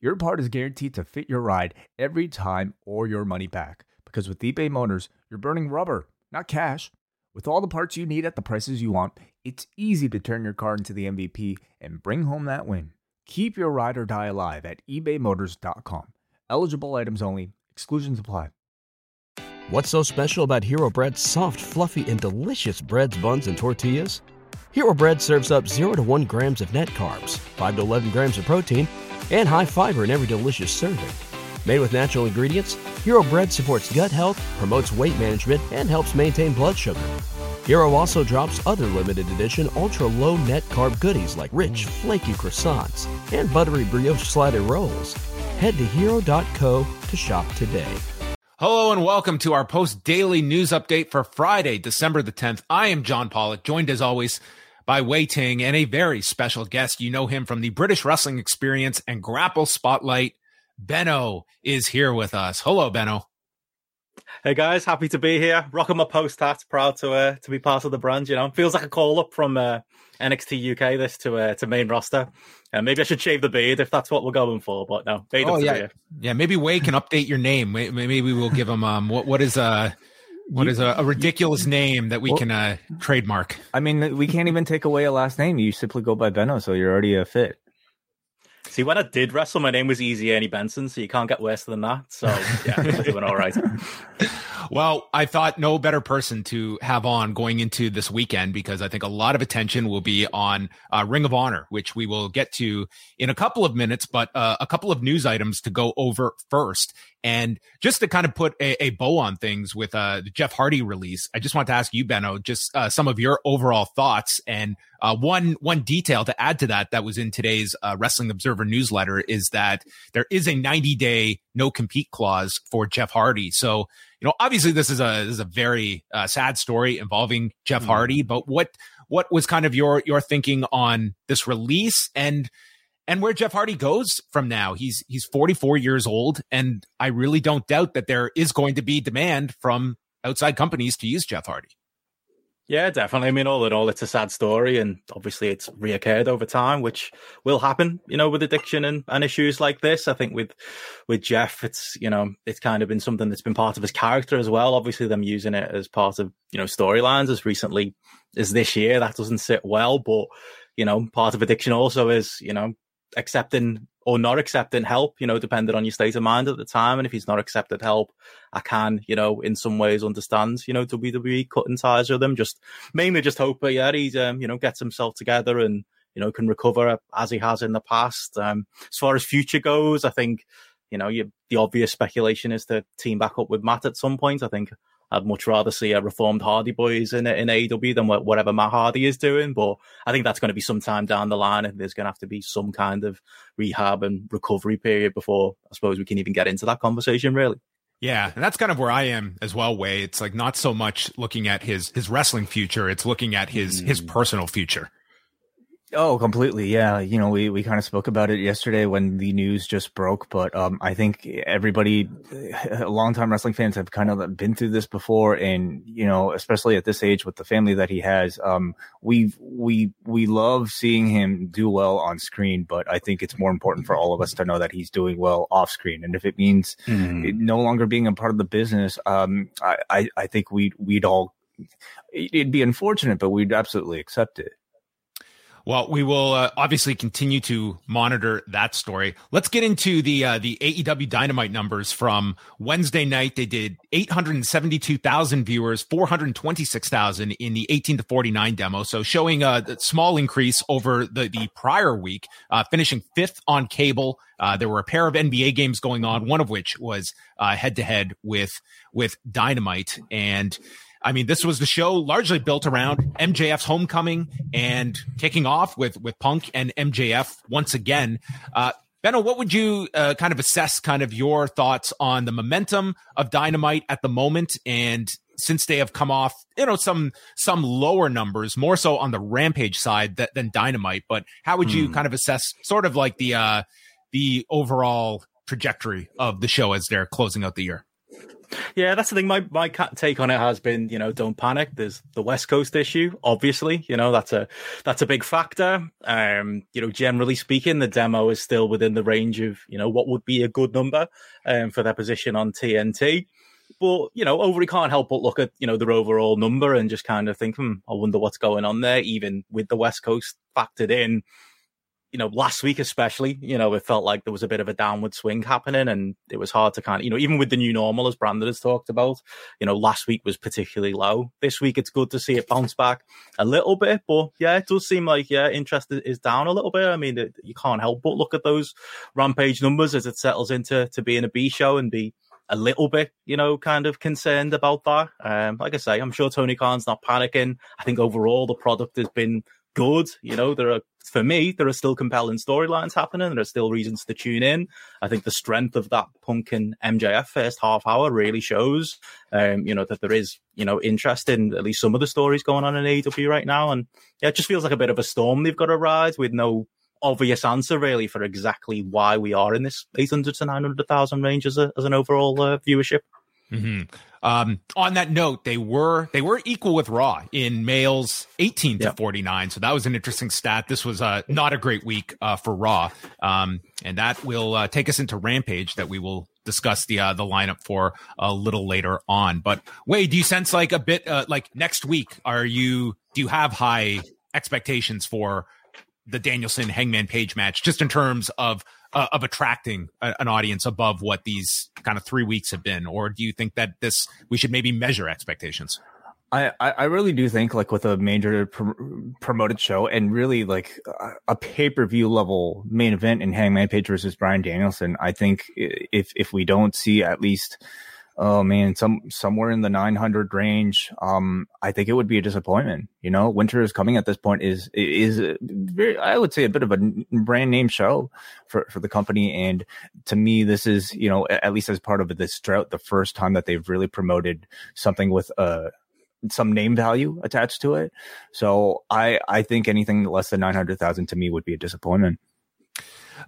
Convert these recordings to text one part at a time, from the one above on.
your part is guaranteed to fit your ride every time or your money back. Because with eBay Motors, you're burning rubber, not cash. With all the parts you need at the prices you want, it's easy to turn your car into the MVP and bring home that win. Keep your ride or die alive at ebaymotors.com. Eligible items only, exclusions apply. What's so special about Hero Bread's soft, fluffy, and delicious breads, buns, and tortillas? Hero Bread serves up 0 to 1 grams of net carbs, 5 to 11 grams of protein, and high fiber in every delicious serving. Made with natural ingredients, Hero Bread supports gut health, promotes weight management, and helps maintain blood sugar. Hero also drops other limited edition ultra low net carb goodies like rich, flaky croissants and buttery brioche slider rolls. Head to hero.co to shop today. Hello and welcome to our post daily news update for Friday, December the 10th. I am John Pollock, joined as always by Wai Ting and a very special guest. You know him from the British Wrestling Experience and GRAPPL Spotlight. Benno is here with us. Hello, Benno. Hey guys, happy to be here. Rocking my post hat, proud to uh, to be part of the brand. You know, feels like a call up from uh, NXT UK this to uh, to main roster. Uh, maybe I should shave the beard if that's what we're going for. But no, oh yeah, yeah. Maybe Wai can update your name. Maybe we'll give him um what what is uh what is a, a ridiculous name that we well, can uh, trademark? I mean, we can't even take away a last name. You simply go by Benno, so you're already a fit. See, when I did wrestle, my name was Easy Ernie Benson, so you can't get worse than that. So yeah, we're doing all right. well, I thought no better person to have on going into this weekend because I think a lot of attention will be on uh, Ring of Honor, which we will get to in a couple of minutes, but uh, a couple of news items to go over first. And just to kind of put a, a bow on things with uh, the Jeff Hardy release, I just want to ask you, Benno, just uh, some of your overall thoughts. And uh, one one detail to add to that that was in today's uh, Wrestling Observer newsletter is that there is a 90 day no compete clause for Jeff Hardy. So you know, obviously this is a this is a very uh, sad story involving Jeff mm. Hardy. But what what was kind of your your thinking on this release and and where Jeff Hardy goes from now. He's he's 44 years old, and I really don't doubt that there is going to be demand from outside companies to use Jeff Hardy. Yeah, definitely. I mean, all in all, it's a sad story, and obviously, it's reoccurred over time, which will happen, you know, with addiction and, and issues like this. I think with with Jeff, it's you know, it's kind of been something that's been part of his character as well. Obviously, them using it as part of you know storylines as recently as this year, that doesn't sit well. But you know, part of addiction also is you know accepting or not accepting help, you know, depending on your state of mind at the time. And if he's not accepted help, I can, you know, in some ways understand, you know, WWE cutting ties with him. Just mainly just hope, that, yeah, he's, um, you know, gets himself together and, you know, can recover as he has in the past. Um, as far as future goes, I think, you know, you, the obvious speculation is to team back up with Matt at some point. I think I'd much rather see a reformed Hardy Boys in in AEW than whatever Matt Hardy is doing. But I think that's going to be some time down the line, and there's going to have to be some kind of rehab and recovery period before I suppose we can even get into that conversation. Really. Yeah, and that's kind of where I am as well. Wai, it's like not so much looking at his his wrestling future; it's looking at his mm. his personal future. Oh, completely. Yeah. You know, we, we kind of spoke about it yesterday when the news just broke, but um, I think everybody, longtime wrestling fans have kind of been through this before. And, you know, especially at this age with the family that he has, um, we, we, we love seeing him do well on screen, but I think it's more important for all of us to know that he's doing well off screen. And if it means mm. no longer being a part of the business, um, I, I, I think we'd, we'd all, it'd be unfortunate, but we'd absolutely accept it. Well, we will uh, obviously continue to monitor that story. Let's get into the uh, the AEW Dynamite numbers from Wednesday night. They did 872,000 viewers, 426,000 in the 18 to 49 demo, so showing a small increase over the the prior week, uh, finishing fifth on cable. Uh, there were a pair of NBA games going on, one of which was head to head with with Dynamite and. I mean, this was the show largely built around MJF's homecoming and kicking off with with Punk and MJF once again. Uh, Benno, what would you uh, kind of assess kind of your thoughts on the momentum of Dynamite at the moment and since they have come off, you know, some some lower numbers, more so on the Rampage side that, than Dynamite. But how would you mm. kind of assess sort of like the uh the overall trajectory of the show as they're closing out the year? Yeah, that's the thing. My my take on it has been, you know, don't panic. There's the West Coast issue, obviously. You know, that's a that's a big factor. Um, you know, generally speaking, the demo is still within the range of, you know, what would be a good number um, for their position on TNT. But you know, over can't help but look at you know their overall number and just kind of think, hmm, I wonder what's going on there. Even with the West Coast factored in, you know, last week especially, you know, it felt like there was a bit of a downward swing happening and it was hard to kind of, you know, even with the new normal, as Brandon has talked about, you know, last week was particularly low. This week, it's good to see it bounce back a little bit, but yeah, it does seem like, yeah, interest is down a little bit. I mean, it, you can't help but look at those rampage numbers as it settles into to being a B show and be a little bit, you know, kind of concerned about that. Um, like I say, I'm sure Tony Khan's not panicking. I think overall the product has been good. You know, there are for me, there are still compelling storylines happening. There are still reasons to tune in. I think the strength of that Punk and MJF first half hour really shows, um, you know, that there is, you know, interest in at least some of the stories going on in AEW right now. And yeah, it just feels like a bit of a storm they've got to ride with no obvious answer really for exactly why we are in this 800 to 900,000 range as, a, as an overall uh, viewership. Mm-hmm. Um, on that note, they were they were equal with Raw in males 18 to yep. 49. So that was an interesting stat. This was uh, not a great week uh, for Raw, um, and that will uh, take us into Rampage that we will discuss the uh, the lineup for a little later on. But Wai, do you sense like a bit uh, like next week? Are you do you have high expectations for the Danielson Hangman Page match, just in terms of uh, of attracting a, an audience above what these kind of three weeks have been, or do you think that this we should maybe measure expectations? I, I really do think like with a major pr- promoted show and really like a, a pay per view level main event in Hangman Page versus Bryan Danielson, I think if if we don't see at least oh man, some somewhere in the 900 range. Um, I think it would be a disappointment. You know, Winter is coming at this point is is very, I would say, a bit of a brand name show for for the company. And to me, this is you know at least as part of this drought, the first time that they've really promoted something with a some name value attached to it. So I I think anything less than 900,000 to me would be a disappointment.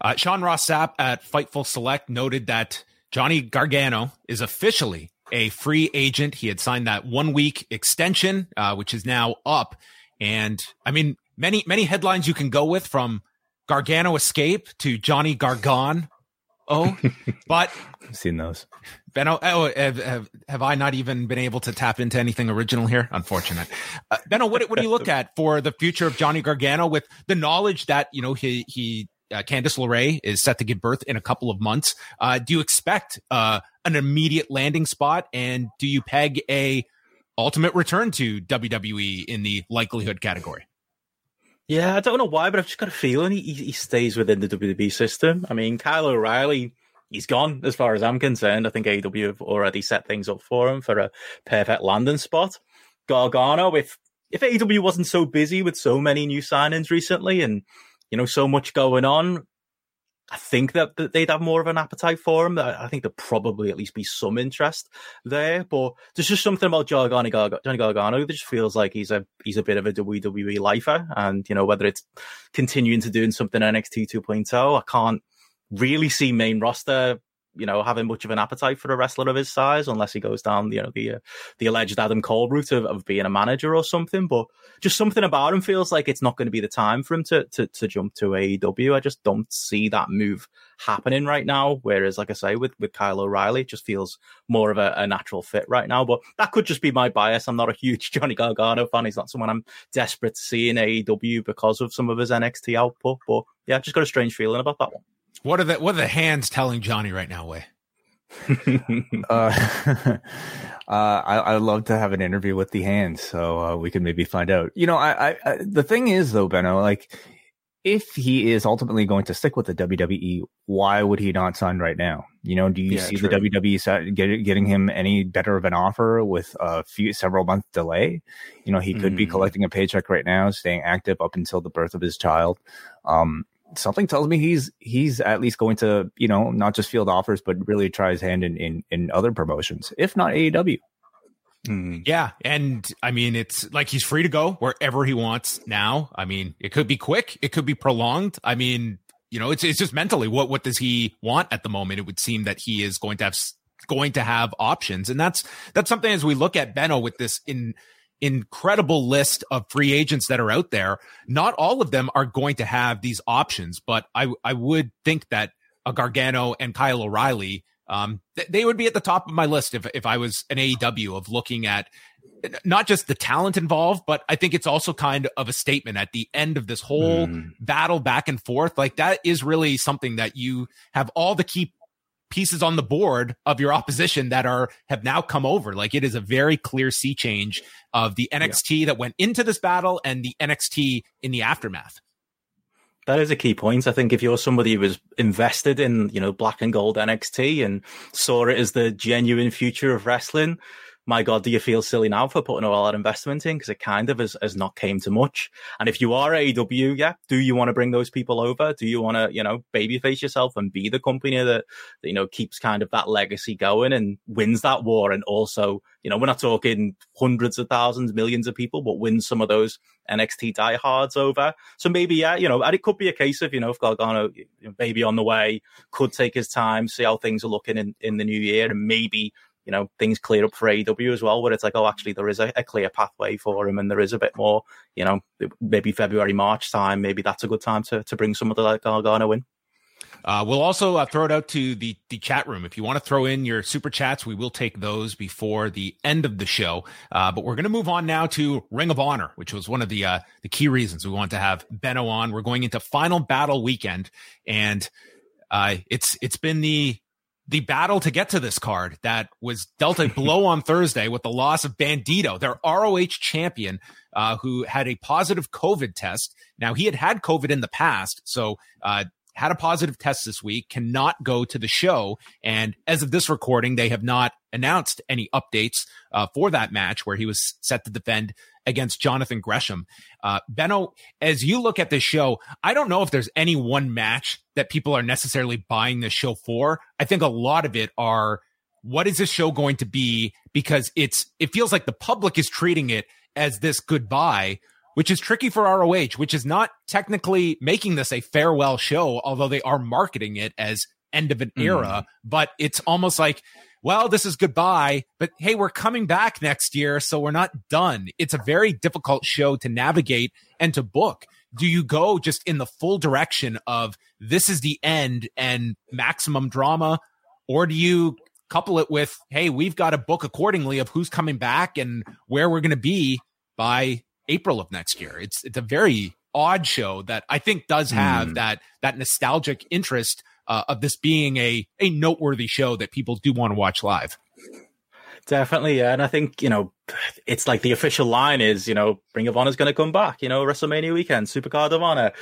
Uh, Sean Ross Sapp at Fightful Select noted that Johnny Gargano is officially a free agent. He had signed that one week extension, uh, which is now up. And I mean, many, many headlines you can go with from Gargano escape to Johnny Gargan. Oh, but I've seen those. Benno, oh, have, have, have, I not even been able to tap into anything original here? Unfortunate. Uh, Benno, what, what do you look at for the future of Johnny Gargano with the knowledge that, you know, he, he uh, Candice LeRae is set to give birth in a couple of months. Uh, do you expect uh, an immediate landing spot, and do you peg a ultimate return to WWE in the likelihood category? Yeah, I don't know why, but I've just got a feeling he, he stays within the WWE system. I mean, Kyle O'Reilly, he's gone as far as I'm concerned. I think AEW have already set things up for him for a perfect landing spot. Gargano, if if AEW wasn't so busy with so many new signings recently and you know, so much going on. I think that, that they'd have more of an appetite for him. I, think there'd probably at least be some interest there. But there's just something about Johnny Gargano, Johnny Gargano that just feels like he's a he's a bit of a WWE lifer. And you know whether it's continuing to doing something NXT 2.0, I can't really see main roster you know, having much of an appetite for a wrestler of his size unless he goes down, you know, the uh, the alleged Adam Cole route of, of being a manager or something. But just something about him feels like it's not going to be the time for him to, to to jump to AEW. I just don't see that move happening right now. Whereas, like I say, with with Kyle O'Reilly, it just feels more of a, a natural fit right now. But that could just be my bias. I'm not a huge Johnny Gargano fan. He's not someone I'm desperate to see in AEW because of some of his NXT output. But yeah, just got a strange feeling about that one. What are the what are the hands telling Johnny right now, Wai? uh, uh, I, I'd love to have an interview with the hands, so uh, we can maybe find out. You know, I, I, I, the thing is though, Benno, like if he is ultimately going to stick with the WWE, why would he not sign right now? You know, do you yeah, see true. the WWE get, getting him any better of an offer with a few several month delay? You know, he could mm. be collecting a paycheck right now, staying active up until the birth of his child. Um, something tells me he's he's at least going to you know not just field offers but really try his hand in in, in other promotions if not AEW. Mm. Yeah, and I mean it's like he's free to go wherever he wants now. I mean, it could be quick, it could be prolonged. I mean, you know, it's it's just mentally what what does he want at the moment? It would seem that he is going to have going to have options, and that's that's something as we look at Benno with this in incredible list of free agents that are out there. Not all of them are going to have these options, but I I would think that a Gargano and Kyle O'Reilly, um, th- they would be at the top of my list if if I was an AEW of looking at not just the talent involved, but I think it's also kind of a statement at the end of this whole mm. battle back and forth. Like that is really something that you have all the key pieces on the board of your opposition that are have now come over. Like it is a very clear sea change of the NXT yeah. that went into this battle and the NXT in the aftermath. That is a key point. I think if you're somebody who was invested in, you know, black and gold NXT and saw it as the genuine future of wrestling, my God, do you feel silly now for putting all that investment in? Because it kind of has, has not came to much. And if you are AW, yeah, do you want to bring those people over? Do you want to, you know, babyface yourself and be the company that, that, you know, keeps kind of that legacy going and wins that war? And also, you know, we're not talking hundreds of thousands, millions of people, but wins some of those NXT diehards over. So maybe, yeah, you know, and it could be a case of, you know, if Gargano, maybe on the way, could take his time, see how things are looking in, in the new year and maybe you know, things clear up for AEW as well, where it's like, oh, actually, there is a, a, clear pathway for him and there is a bit more, you know, maybe February, March time, maybe that's a good time to, to bring some of the like Gargano in. Uh, we'll also uh, throw it out to the the chat room. If you want to throw in your super chats, we will take those before the end of the show. Uh, but we're going to move on now to Ring of Honor, which was one of the uh, the key reasons we want to have Benno on. We're going into Final Battle weekend, and uh, it's it's been the the battle to get to this card that was dealt a blow on Thursday with the loss of Bandido, their ROH champion, uh, who had a positive COVID test. Now he had had COVID in the past, so uh, had a positive test this week, cannot go to the show. And as of this recording, they have not announced any updates uh, for that match where he was set to defend against Jonathan Gresham. Uh, Benno, as you look at this show, I don't know if there's any one match that people are necessarily buying this show for. I think a lot of it are what is this show going to be? Because it's it feels like the public is treating it as this goodbye, which is tricky for ROH, which is not technically making this a farewell show, although they are marketing it as end of an era. Mm. But it's almost like well, this is goodbye, but hey, we're coming back next year, so we're not done. It's a very difficult show to navigate and to book. Do you go just in the full direction of this is the end and maximum drama, or do you couple it with, hey, we've got to book accordingly of who's coming back and where we're going to be by April of next year? It's it's a very odd show that I think does have mm. that that nostalgic interest uh, of this being a a noteworthy show that people do want to watch live. Definitely, yeah. And I think, you know, it's like the official line is, you know, Ring of Honor is going to come back, you know, WrestleMania weekend, Supercard of Honor.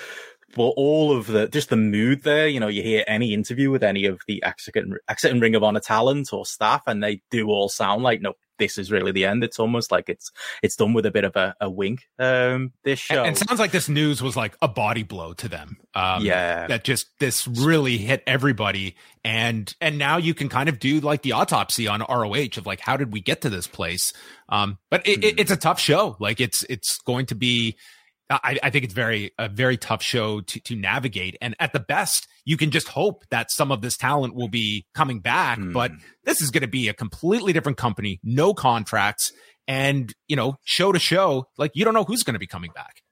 But all of the, just the mood there, you know, you hear any interview with any of the Exit and Ring of Honor talent or staff, and they do all sound like, no, this is really the end. It's almost like it's it's done with a bit of a, a wink. Um, this show. And, and sounds like this news was like a body blow to them. Um, yeah, that just this really hit everybody, and and now you can kind of do like the autopsy on ROH of like how did we get to this place? Um, but it, mm. it, it's a tough show. Like it's it's going to be I, I, think it's very a very tough show to to navigate. And at the best, you can just hope that some of this talent will be coming back. Mm. But this is going to be a completely different company, no contracts, and you know, show to show, like you don't know who's going to be coming back.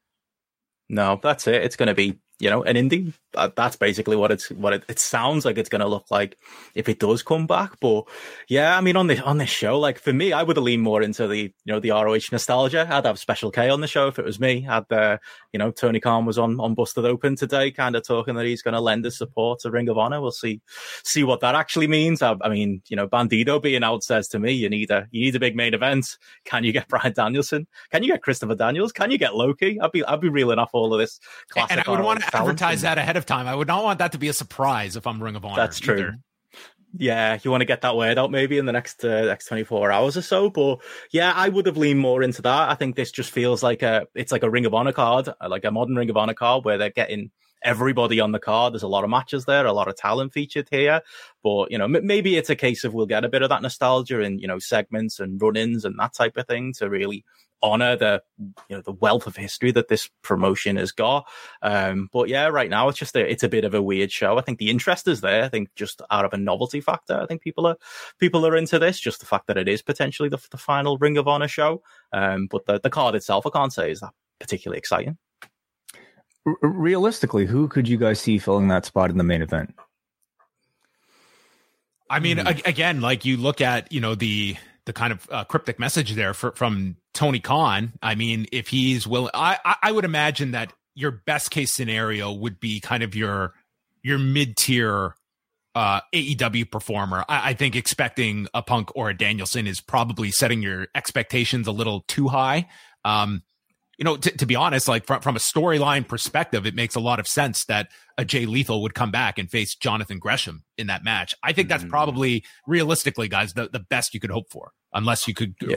No, that's it. It's going to be you know, an indie. That's basically what it's what it, it sounds like it's going to look like if it does come back. But yeah, I mean, on the on this show, like for me, I would have leaned more into the you know the ROH nostalgia. I'd have Special K on the show if it was me. I'd uh, you know Tony Khan was on on Busted Open today, kind of talking that he's going to lend his support to Ring of Honor. We'll see see what that actually means. I, I mean, you know, Bandido being out says to me, you need a you need a big main event. Can you get Bryan Danielson? Can you get Christopher Daniels? Can you get Low Ki? I'd be I'd be reeling off all of this classic. And I would want to advertise that ahead of time. I would not want that to be a surprise if I'm Ring of Honor. That's true. Either. Yeah, you want to get that word out maybe in the next uh, next 24 hours or so. But yeah, I would have leaned more into that. I think this just feels like a it's like a Ring of Honor card, like a modern Ring of Honor card where they're getting everybody on the card. There's a lot of matches there, a lot of talent featured here. But, you know, m- maybe it's a case of we'll get a bit of that nostalgia in, you know, segments and run ins and that type of thing to really honor the you know the wealth of history that this promotion has got. Um, but yeah, right now it's just a, it's a bit of a weird show. I think the interest is there. I think just out of a novelty factor, I think people are people are into this. Just the fact that it is potentially the, the final Ring of Honor show. Um, but the the card itself, I can't say is that particularly exciting. R- realistically, who could you guys see filling that spot in the main event? I mean, mm. again, like you look at, you know, the the kind of uh, cryptic message there for, from Tony Khan. I mean, if he's willing, I, I would imagine that your best case scenario would be kind of your your mid tier uh, AEW performer. I, I, think expecting a Punk or a Danielson is probably setting your expectations a little too high. Um, you know, t- to be honest, like from, from a storyline perspective, it makes a lot of sense that a Jay Lethal would come back and face Jonathan Gresham in that match. I think that's mm-hmm. probably realistically, guys, the, the best you could hope for, unless you could, yeah.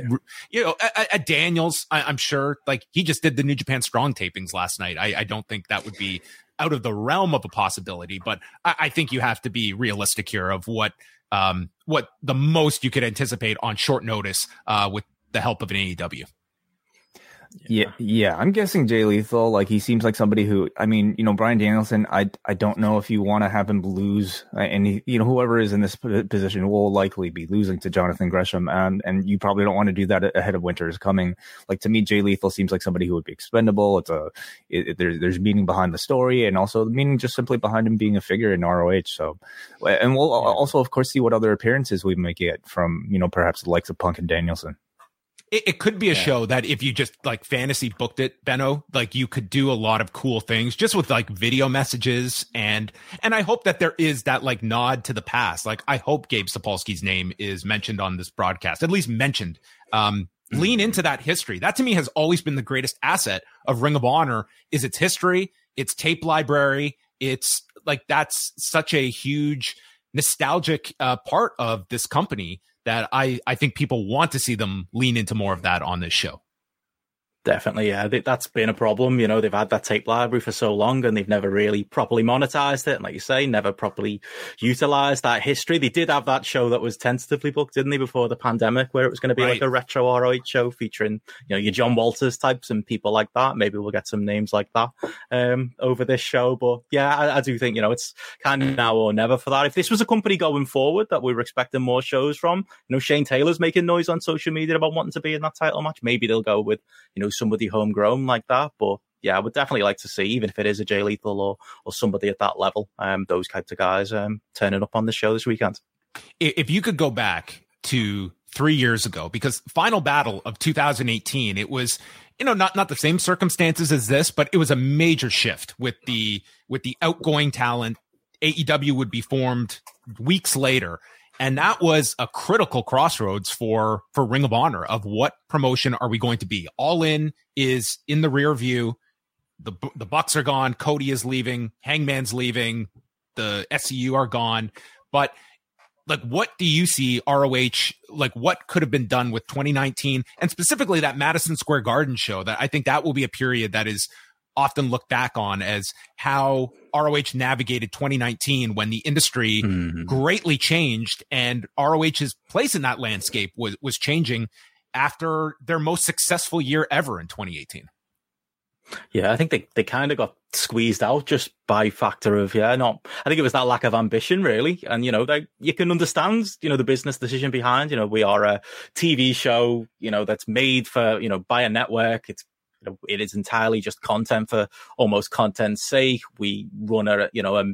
you know, a, a Daniels, I, am sure, like he just did the New Japan Strong tapings last night. I, I don't think that would be out of the realm of a possibility, but I, I think you have to be realistic here of what um, what the most you could anticipate on short notice uh, with the help of an AEW. Yeah. yeah, I'm guessing Jay Lethal. Like he seems like somebody who, I mean, you know, Bryan Danielson. I I don't know if you want to have him lose, uh, and he, you know, whoever is in this position will likely be losing to Jonathan Gresham, and and you probably don't want to do that ahead of winter is coming. Like to me, Jay Lethal seems like somebody who would be expendable. It's a it, it, there's there's meaning behind the story, and also the meaning just simply behind him being a figure in ROH. So, and we'll also of course see what other appearances we may get from you know perhaps the likes of Punk and Danielson. It, it could be a yeah. show that if you just like fantasy booked it, Benno, like you could do a lot of cool things just with like video messages and and I hope that there is that like nod to the past. Like I hope Gabe Sapolsky's name is mentioned on this broadcast, at least mentioned. Um, mm-hmm. lean into that history. That to me has always been the greatest asset of Ring of Honor is its history, its tape library. It's like that's such a huge nostalgic uh, part of this company that I, I think people want to see them lean into more of that on this show. Definitely, yeah. That's been a problem. You know, they've had that tape library for so long and they've never really properly monetized it. And like you say, never properly utilized that history. They did have that show that was tentatively booked, didn't they, before the pandemic, where it was going to be right. like a retro ROH show featuring, you know, your John Walters types and people like that. Maybe we'll get some names like that um, over this show. But yeah, I, I do think, you know, it's kind of now or never for that. If this was a company going forward that we were expecting more shows from, you know, Shane Taylor's making noise on social media about wanting to be in that title match. Maybe they'll go with, you know, somebody homegrown like that. But yeah, I would definitely like to see, even if it is a Jay Lethal or or somebody at that level, um, those types of guys um, turning up on the show this weekend. If you could go back to three years ago, because final battle of 2018, it was you know not not the same circumstances as this, but it was a major shift with the with the outgoing talent. AEW would be formed weeks later and that was a critical crossroads for for Ring of Honor of what promotion are we going to be? All in is in the rear view. The the Bucks are gone. Cody is leaving. Hangman's leaving. The SCU are gone. But like, what do you see ROH? Like, what could have been done with 2019 and specifically that Madison Square Garden show? That I think that will be a period that is often looked back on as how ROH navigated 2019 when the industry mm-hmm. greatly changed and ROH's place in that landscape was was changing after their most successful year ever in 2018. Yeah, I think they, they kind of got squeezed out just by factor of yeah, not. I think it was that lack of ambition, really, and you know, they, you can understand, you know, the business decision behind. You know, we are a TV show, you know, that's made for you know by a network. It's it is entirely just content for almost content's sake. We run a, you know, a,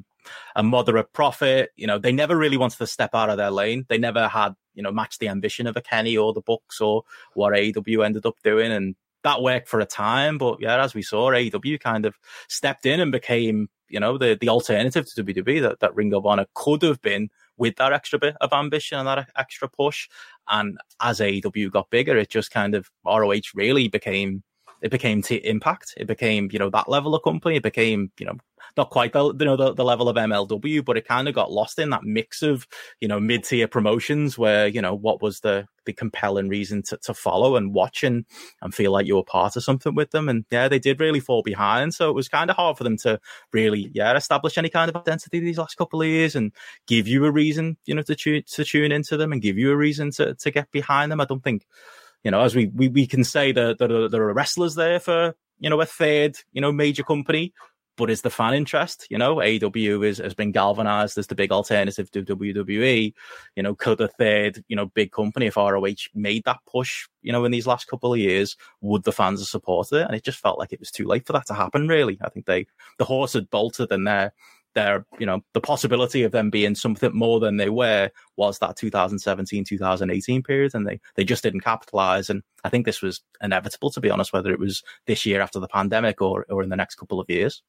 a moderate profit. You know, they never really wanted to step out of their lane. They never had, you know, match the ambition of a Kenny or the Bucks or what AEW ended up doing. And that worked for a time. But yeah, as we saw, AEW kind of stepped in and became, you know, the, the alternative to WWE that, that Ring of Honor could have been with that extra bit of ambition and that extra push. And as AEW got bigger, it just kind of ROH really became it became t- Impact. It became, you know, that level of company. It became, you know, not quite the you know the, the level of MLW, but it kind of got lost in that mix of you know mid tier promotions where you know what was the the compelling reason to, to follow and watch and, and feel like you were part of something with them. And yeah, they did really fall behind. So it was kind of hard for them to really, yeah, establish any kind of identity these last couple of years and give you a reason, you know, to tune, to tune into them and give you a reason to, to get behind them. I don't think, you know, as we, we, we can say that there, there are wrestlers there for, you know, a third, you know, major company, but is the fan interest? You know, AEW is, has been galvanized as the big alternative to WWE. You know, could a third, you know, big company, if ROH made that push, you know, in these last couple of years, would the fans have supported it? And it just felt like it was too late for that to happen, really. I think they, the horse had bolted and their, their, you know, the possibility of them being something more than they were was that 2017, 2018 period. And they, they just didn't capitalize. And I think this was inevitable, to be honest, whether it was this year after the pandemic or, or in the next couple of years.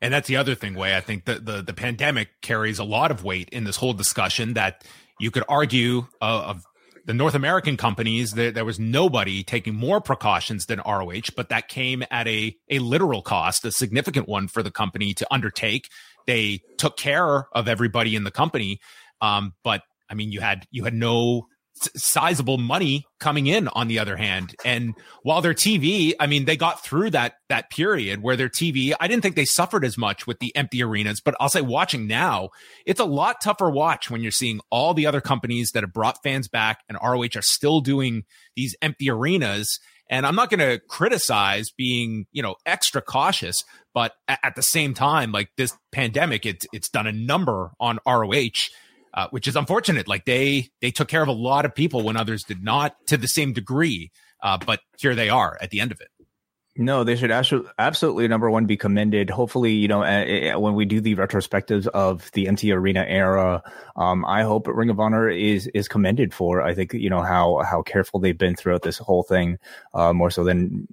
And that's the other thing, Wai I think the, the, the pandemic carries a lot of weight in this whole discussion that you could argue uh, of the North American companies, there, there, was nobody taking more precautions than ROH, but that came at a, a literal cost, a significant one for the company to undertake. They took care of everybody in the company. Um, but I mean, you had, you had no sizable money coming in on the other hand. And while their TV, I mean, they got through that, that period where their TV, I didn't think they suffered as much with the empty arenas, but I'll say watching now, it's a lot tougher watch when you're seeing all the other companies that have brought fans back and ROH are still doing these empty arenas. And I'm not going to criticize being, you know, extra cautious, but at the same time, like this pandemic, it's, it's done a number on ROH uh, which is unfortunate. Like they they took care of a lot of people when others did not to the same degree. Uh, but here they are at the end of it. No, they should absolutely, number one be commended. Hopefully, you know, uh, when we do the retrospectives of the empty arena era, um, I hope Ring of Honor is is commended for. I think you know how how careful they've been throughout this whole thing, uh, more so than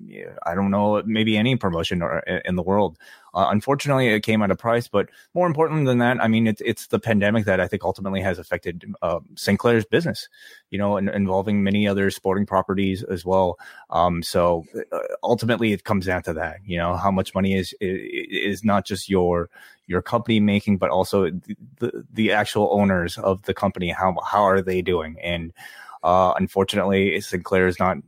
I don't know maybe any promotion or, in the world. Uh, unfortunately, it came at a price, but more important than that, I mean, it's it's the pandemic that I think ultimately has affected uh, Sinclair's business, you know, and involving many other sporting properties as well. Um, so uh, ultimately, it comes down to that, you know, how much money is is not just your your company making, but also the, the, actual owners of the company. How how are they doing? And uh, unfortunately, Sinclair is not,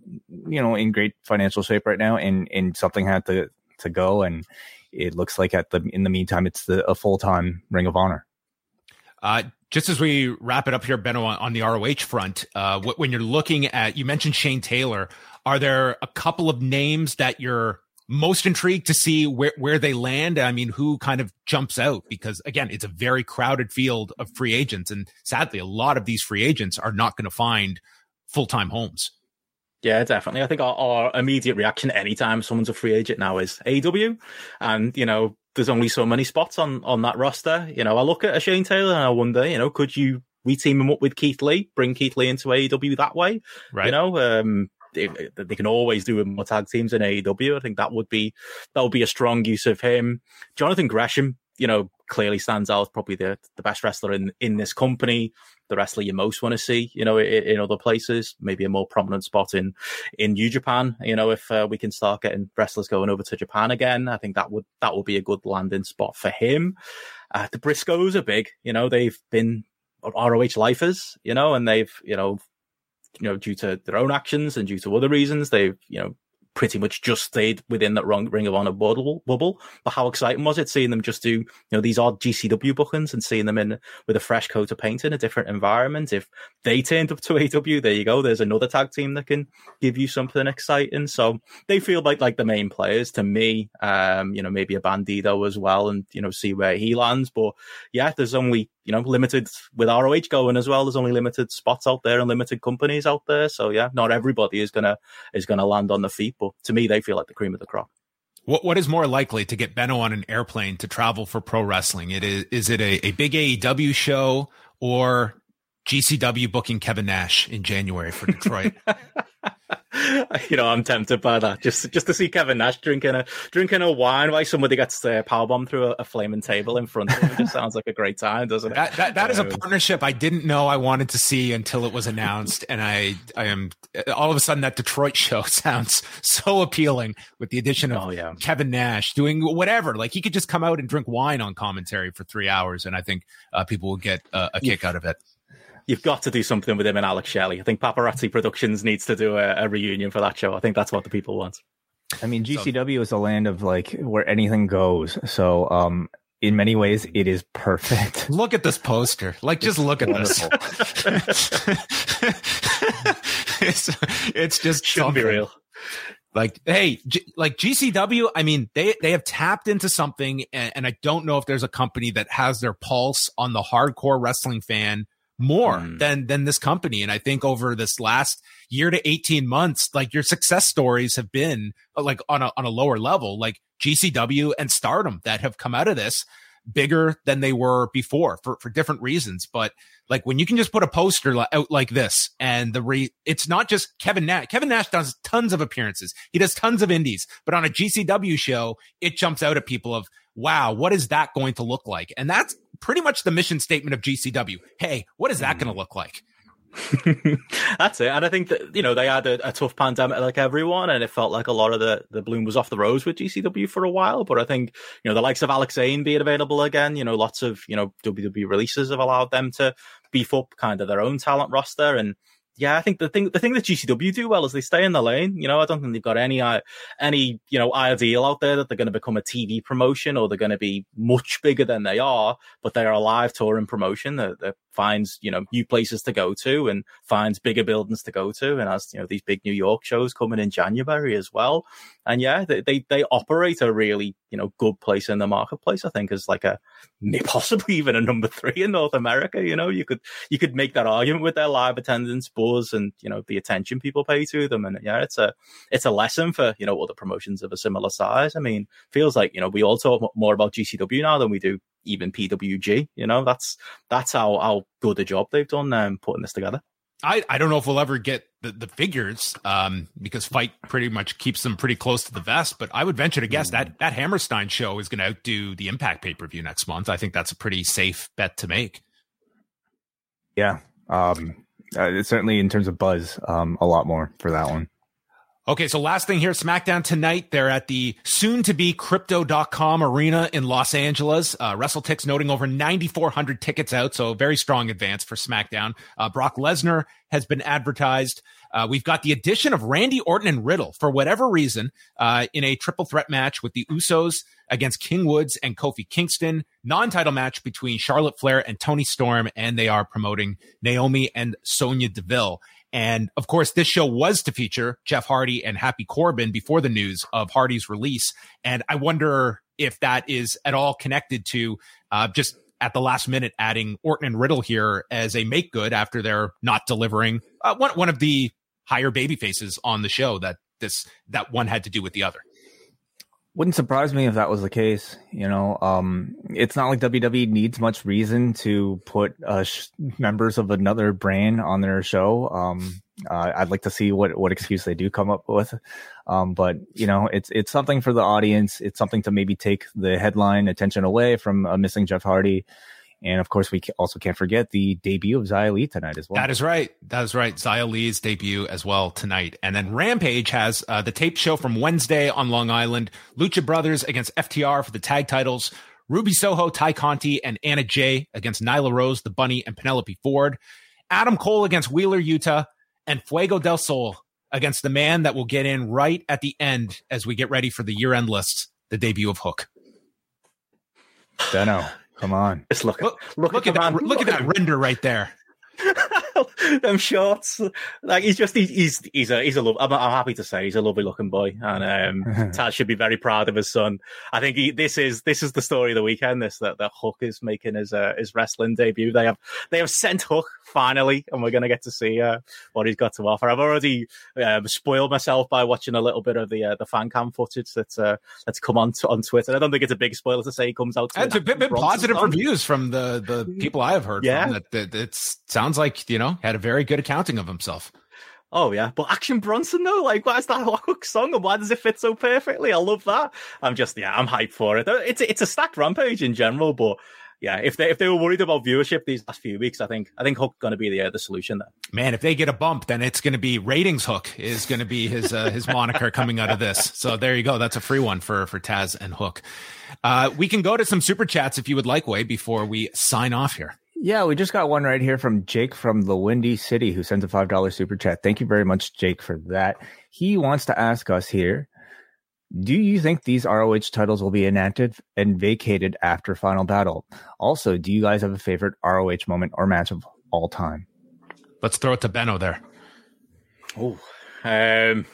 you know, in great financial shape right now, and and something had to to go. And it looks like at the in the meantime, it's the, a full time Ring of Honor. Uh, just as we wrap it up here, on, on the ROH front, uh, when you're looking at, you mentioned Shane Taylor. Are there a couple of names that you're most intrigued to see where, where they land? I mean, who kind of jumps out? Because again, it's a very crowded field of free agents. And sadly, a lot of these free agents are not going to find full time homes. Yeah, definitely. I think our, our, immediate reaction anytime someone's a free agent now is AW. And, you know, there's only so many spots on, on that roster. You know, I look at a Shane Taylor and I wonder, you know, could you reteam him up with Keith Lee, bring Keith Lee into AEW that way? Right. You know, um, they, they, can always do with more tag teams in AEW. I think that would be, that would be a strong use of him. Jonathan Gresham, you know, clearly stands out probably the, the best wrestler in, in this company the wrestler you most want to see, you know, in, in, other places, maybe a more prominent spot in, in New Japan, you know, if uh, we can start getting wrestlers going over to Japan again, I think that would, that would be a good landing spot for him. Uh, the Briscoes are big, you know, they've been ROH lifers, you know, and they've, you know, you know, due to their own actions and due to other reasons, they've, you know, pretty much just stayed within that Ring of Honor bubble, bubble. But how exciting was it seeing them just do, you know, these odd GCW bookings and seeing them in with a fresh coat of paint in a different environment? If they turned up to AW, there you go. There's another tag team that can give you something exciting. So they feel like, like the main players to me. Um, you know, maybe a Bandido as well and, you know, see where he lands. But yeah, there's only you know, limited with ROH going as well. There's only limited spots out there and limited companies out there. So yeah, not everybody is gonna is gonna land on the feet, but to me, they feel like the cream of the crop. What what is more likely to get Benno on an airplane to travel for pro wrestling? It is is it a, a big AEW show or GCW booking Kevin Nash in January for Detroit? you know, I'm tempted by that. Just just to see Kevin Nash drinking a drinking a wine while somebody gets uh, powerbomb through a, a, flaming table in front of him. just sounds like a great time, doesn't it? That that, that um, is a um, partnership I didn't know I wanted to see until it was announced, and I I am all of a sudden that Detroit show sounds so appealing with the addition of oh, yeah. Kevin Nash doing whatever. Like he could just come out and drink wine on commentary for three hours, and I think uh, people will get uh, a kick out of it you've got to do something with him and Alex Shelley. I think Paparazzi Productions needs to do a, a reunion for that show. I think that's what the people want. I mean, GCW so, is a land of like where anything goes. So, um, in many ways, it is perfect. Look at this poster. Like, just look at this. it's, it's just shouldn't something. be real. Like, hey, G- like GCW. I mean, they they have tapped into something, and, and I don't know if there's a company that has their pulse on the hardcore wrestling fan more mm. than than this company. And i think over this last year to 18 months like your success stories have been uh, like on a on a lower level. Like GCW and Stardom that have come out of this bigger than they were before for for different reasons. But like when you can just put a poster out like this and the re it's not just Kevin Nash Kevin Nash does tons of appearances. He does tons of indies. But on a GCW show it jumps out at people of wow what is that going to look like? And that's pretty much the mission statement of GCW. Hey, what is that hmm. going to look like? That's it. And I think that, you know, they had a, a, tough pandemic like everyone, and it felt like a lot of the, the bloom was off the rose with GCW for a while. But I think, you know, the likes of Alex Zayne being available again, you know, lots of, you know, WWE releases have allowed them to beef up kind of their own talent roster. And yeah, I think the thing the thing that GCW do well is they stay in the lane. You know, I don't think they've got any uh, any you know ideal out there that they're going to become a TV promotion or they're going to be much bigger than they are. But they are a live touring promotion that, that finds you know new places to go to and finds bigger buildings to go to, and has you know these big New York shows coming in January as well. And yeah, they they, they operate a really you know good place in the marketplace. I think as like a possibly even a number three in North America. You know, you could you could make that argument with their live attendance buzz and you know the attention people pay to them. And yeah, it's a it's a lesson for you know other promotions of a similar size. I mean, feels like you know we all talk more about GCW now than we do even PWG. You know, that's that's how how good a job they've done um, putting this together. I, I don't know if we'll ever get the, the figures um, because FITE pretty much keeps them pretty close to the vest. But I would venture to guess mm. that that Hammerstein show is going to outdo the Impact pay per view next month. I think that's a pretty safe bet to make. Yeah, um, uh, certainly in terms of buzz, um, a lot more for that one. Okay, so last thing here, SmackDown tonight. They're at the soon to be crypto.com arena in Los Angeles. Uh, WrestleTix noting over 9,400 tickets out. So very strong advance for SmackDown. Uh, Brock Lesnar has been advertised. Uh, we've got the addition of Randy Orton and Riddle for whatever reason uh, in a triple threat match with the Usos against King Woods and Kofi Kingston. Non-title match between Charlotte Flair and Toni Storm, and they are promoting Naomi and Sonya Deville. And of course, this show was to feature Jeff Hardy and Happy Corbin before the news of Hardy's release. And I wonder if that is at all connected to uh, just at the last minute adding Orton and Riddle here as a make good after they're not delivering uh, one, one of the higher baby faces on the show that this that one had to do with the other. Wouldn't surprise me if that was the case. You know, um, it's not like WWE needs much reason to put uh, sh- members of another brand on their show. Um, uh, I'd like to see what what excuse they do come up with. Um, but you know, it's it's something for the audience. It's something to maybe take the headline attention away from a missing Jeff Hardy. And of course, we also can't forget the debut of Xia Li tonight as well. That is right. That is right. Xia Li's debut as well tonight. And then Rampage has uh, the tape show from Wednesday on Long Island. Lucha Brothers against FTR for the tag titles. Ruby Soho, Tay Conti, and Anna Jay against Nyla Rose, The Bunny, and Penelope Ford. Adam Cole against Wheeler Yuta. And Fuego del Sol against the man that will get in right at the end as we get ready for the year end lists, the debut of Hook. Dunno. Come on. Just look, look, look, look at, that, look, look at that render right there. them shorts. Like he's just he's he's, a he's a love. I'm, I'm, happy to say he's a lovely looking boy, and um, Taz should be very proud of his son. I think he, this is this is the story of the weekend. This that that Hook is making his uh, his wrestling debut. They have they have sent Hook finally, and we're going to get to see uh, what he's got to offer. I've already um, spoiled myself by watching a little bit of the uh, the fan cam footage that's uh, that's come on t- on Twitter. I don't think it's a big spoiler to say he comes out. It's a bit, bit positive reviews from the the people I have heard. Yeah, from, that, that it sounds like you know had a very good accounting of himself. Oh yeah, but Action Bronson though, like why is that hook song and why does it fit so perfectly? I love that. I'm just yeah, I'm hyped for it. It's it's a stacked rampage in general, but yeah, if they if they were worried about viewership these last few weeks, I think I think Hook going to be the uh, the solution there. Man, if they get a bump, then it's going to be ratings Hook is going to be his uh, his moniker coming out of this. So there you go. That's a free one for for Taz and Hook. Uh, we can go to some super chats if you would like, Wai before we sign off here. Yeah, we just got one right here from Jake from the Windy City who sends a $5 super chat. Thank you very much, Jake, for that. He wants to ask us here Do you think these ROH titles will be inactive and vacated after Final Battle? Also, do you guys have a favorite ROH moment or match of all time? Let's throw it to Benno there. Oh, um,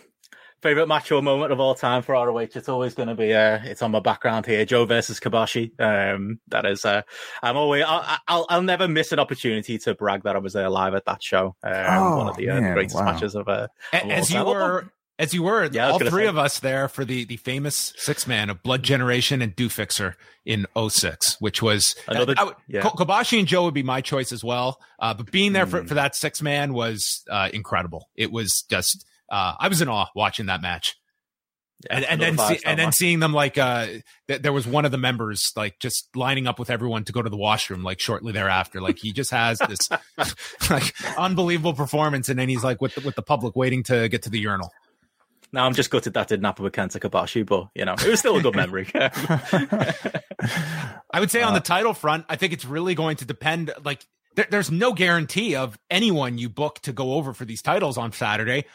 favorite match or moment of all time for ROH. It's always going to be uh, it's on my background here. Joe versus Kobashi. Um, that is uh, I'm always I'll, I'll, I'll never miss an opportunity to brag that I was there live at that show. Um, oh, one of the, uh, the greatest wow. matches of uh, as you were. As you were, yeah, all three say. of us there for the, the famous six man of Blood Generation and Do Fixer in 06, which was another. I, yeah. Kobashi and Joe would be my choice as well. Uh, but being there mm. for, hmm. for that six man was uh, incredible. It was just uh, I was in awe watching that match. Yeah, and, and then see, and then seeing them like uh th- there was one of the members like just lining up with everyone to go to the washroom like shortly thereafter like he just has this like unbelievable performance and then he's like with the, with the public waiting to get to the urinal now I'm just gutted that didn't happen with Kenta Kobashi, but you know, it was still a good memory. I would say on the uh, title front, I think it's really going to depend. Like, there, there's no guarantee of anyone you book to go over for these titles on Saturday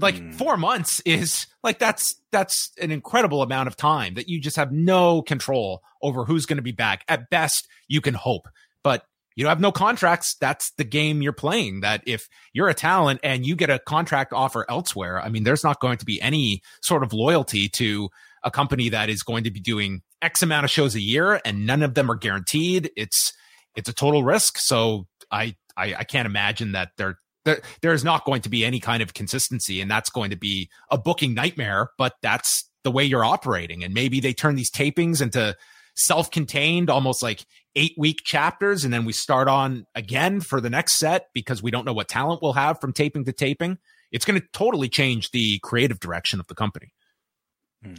like mm. four months is like that's that's an incredible amount of time that you just have no control over who's going to be back. At best you can hope but you don't have no contracts. That's the game you're playing that if you're a talent and you get a contract offer elsewhere i mean there's not going to be any sort of loyalty to a company that is going to be doing x amount of shows a year and none of them are guaranteed. It's it's a total risk. So i I, I can't imagine that they're there, there's not going to be any kind of consistency and that's going to be a booking nightmare but that's the way you're operating. And maybe they turn these tapings into self-contained almost like eight week chapters and then we start on again for the next set because we don't know what talent we'll have from taping to taping. It's going to totally change the creative direction of the company Hmm.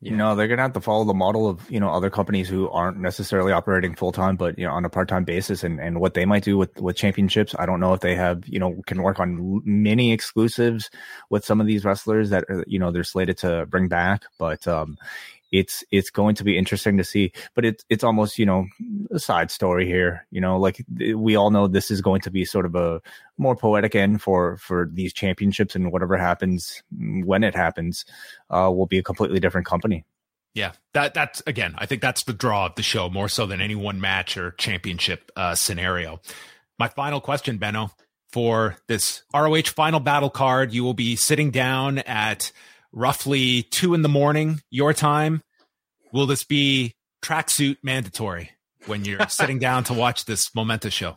You know, they're gonna have to follow the model of you know other companies who aren't necessarily operating full time, but you know on a part time basis, and and what they might do with with championships. I don't know if they have you know can work on many exclusives with some of these wrestlers that you know they're slated to bring back, but um, it's it's going to be interesting to see. But it's it's almost you know a side story here. You know, like we all know this is going to be sort of a more poetic end for for these championships, and whatever happens when it happens, uh, will be a completely different company. Yeah, that that's again, I think that's the draw of the show more so than any one match or championship uh, scenario. My final question, Benno, for this ROH final battle card, you will be sitting down at roughly two in the morning your time. Will this be tracksuit mandatory when you're sitting down to watch this momentous show?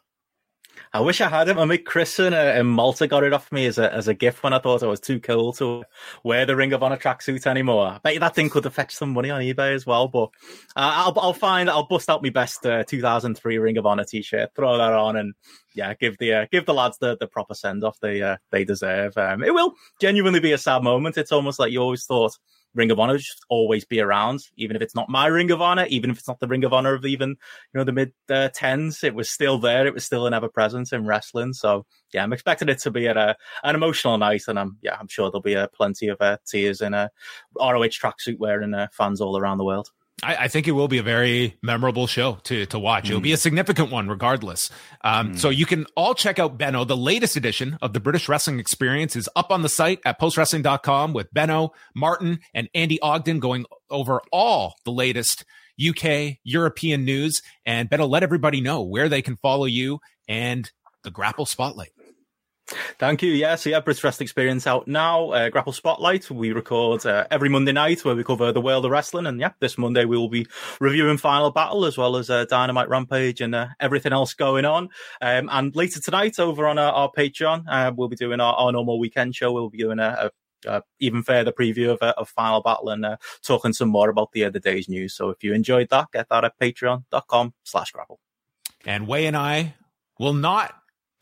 I wish I had it. My mate Chris and, uh, and Malta got it off me as a as a gift when I thought I was too cool to wear the Ring of Honor tracksuit anymore. I bet that thing could have fetched some money on eBay as well. But uh, I'll I'll find I'll bust out my best uh, 2003 Ring of Honor t-shirt, throw that on, and yeah, give the uh, give the lads the, the proper send off they uh, they deserve. Um, it will genuinely be a sad moment. It's almost like you always thought Ring of Honor just always be around, even if it's not my Ring of Honor, even if it's not the Ring of Honor of even you know the mid uh, tens. It was still there. It was still an ever presence in wrestling. So yeah, I'm expecting it to be at a an emotional night, and I'm yeah, I'm sure there'll be uh, plenty of uh, tears in a ROH tracksuit wearing uh, fans all around the world. I, I, think it will be a very memorable show to to watch. Mm. It'll be a significant one, regardless. Um, mm. So you can all check out Benno. The latest edition of the British Wrestling Experience is up on the site at postwrestling.com with Benno, Martin, and Andy Ogden going over all the latest UK European news. And Benno, let everybody know where they can follow you and the GRAPPL Spotlight. Thank you. Yeah, so yeah, British Wrestling Experience out now. Uh, GRAPPL Spotlight. We record uh, every Monday night where we cover the world of wrestling. And yeah, this Monday we will be reviewing Final Battle as well as uh, Dynamite Rampage and uh, everything else going on. Um, and later tonight over on our, our Patreon, uh, we'll be doing our, our, normal weekend show. We'll be doing a, a, even further preview of, of Final Battle and uh, talking some more about the other day's news. So if you enjoyed that, get that at patreon.com slash grapple. And Wai and I will not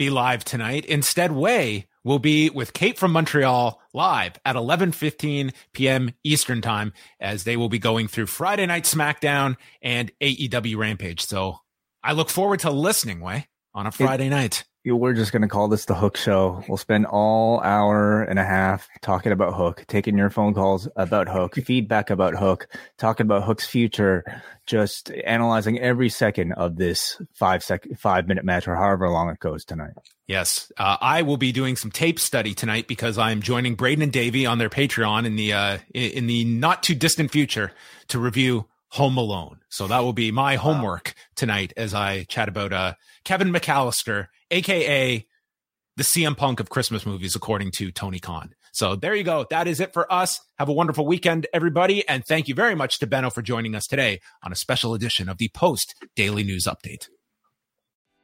be live tonight. Instead, Wai will be with Kate from Montreal live at 11:15 p.m. Eastern Time as they will be going through Friday Night SmackDown and AEW Rampage. So I look forward to listening, Wai on a Friday it, night we're just going to call this the Hook Show. We'll spend all hour and a half talking about Hook, taking your phone calls about Hook, feedback about Hook, talking about Hook's future, just analyzing every second of this five sec, five minute match or however long it goes tonight. Yes, uh, I will be doing some tape study tonight because I'm joining Braden and Davey on their Patreon in the uh, in the not too distant future to review Home Alone. So that will be my homework tonight as I chat about uh, Kevin McAllister aka the CM Punk of Christmas movies, according to Tony Khan. So there you go. That is it for us. Have a wonderful weekend, everybody. And thank you very much to Benno for joining us today on a special edition of the Post Daily News Update.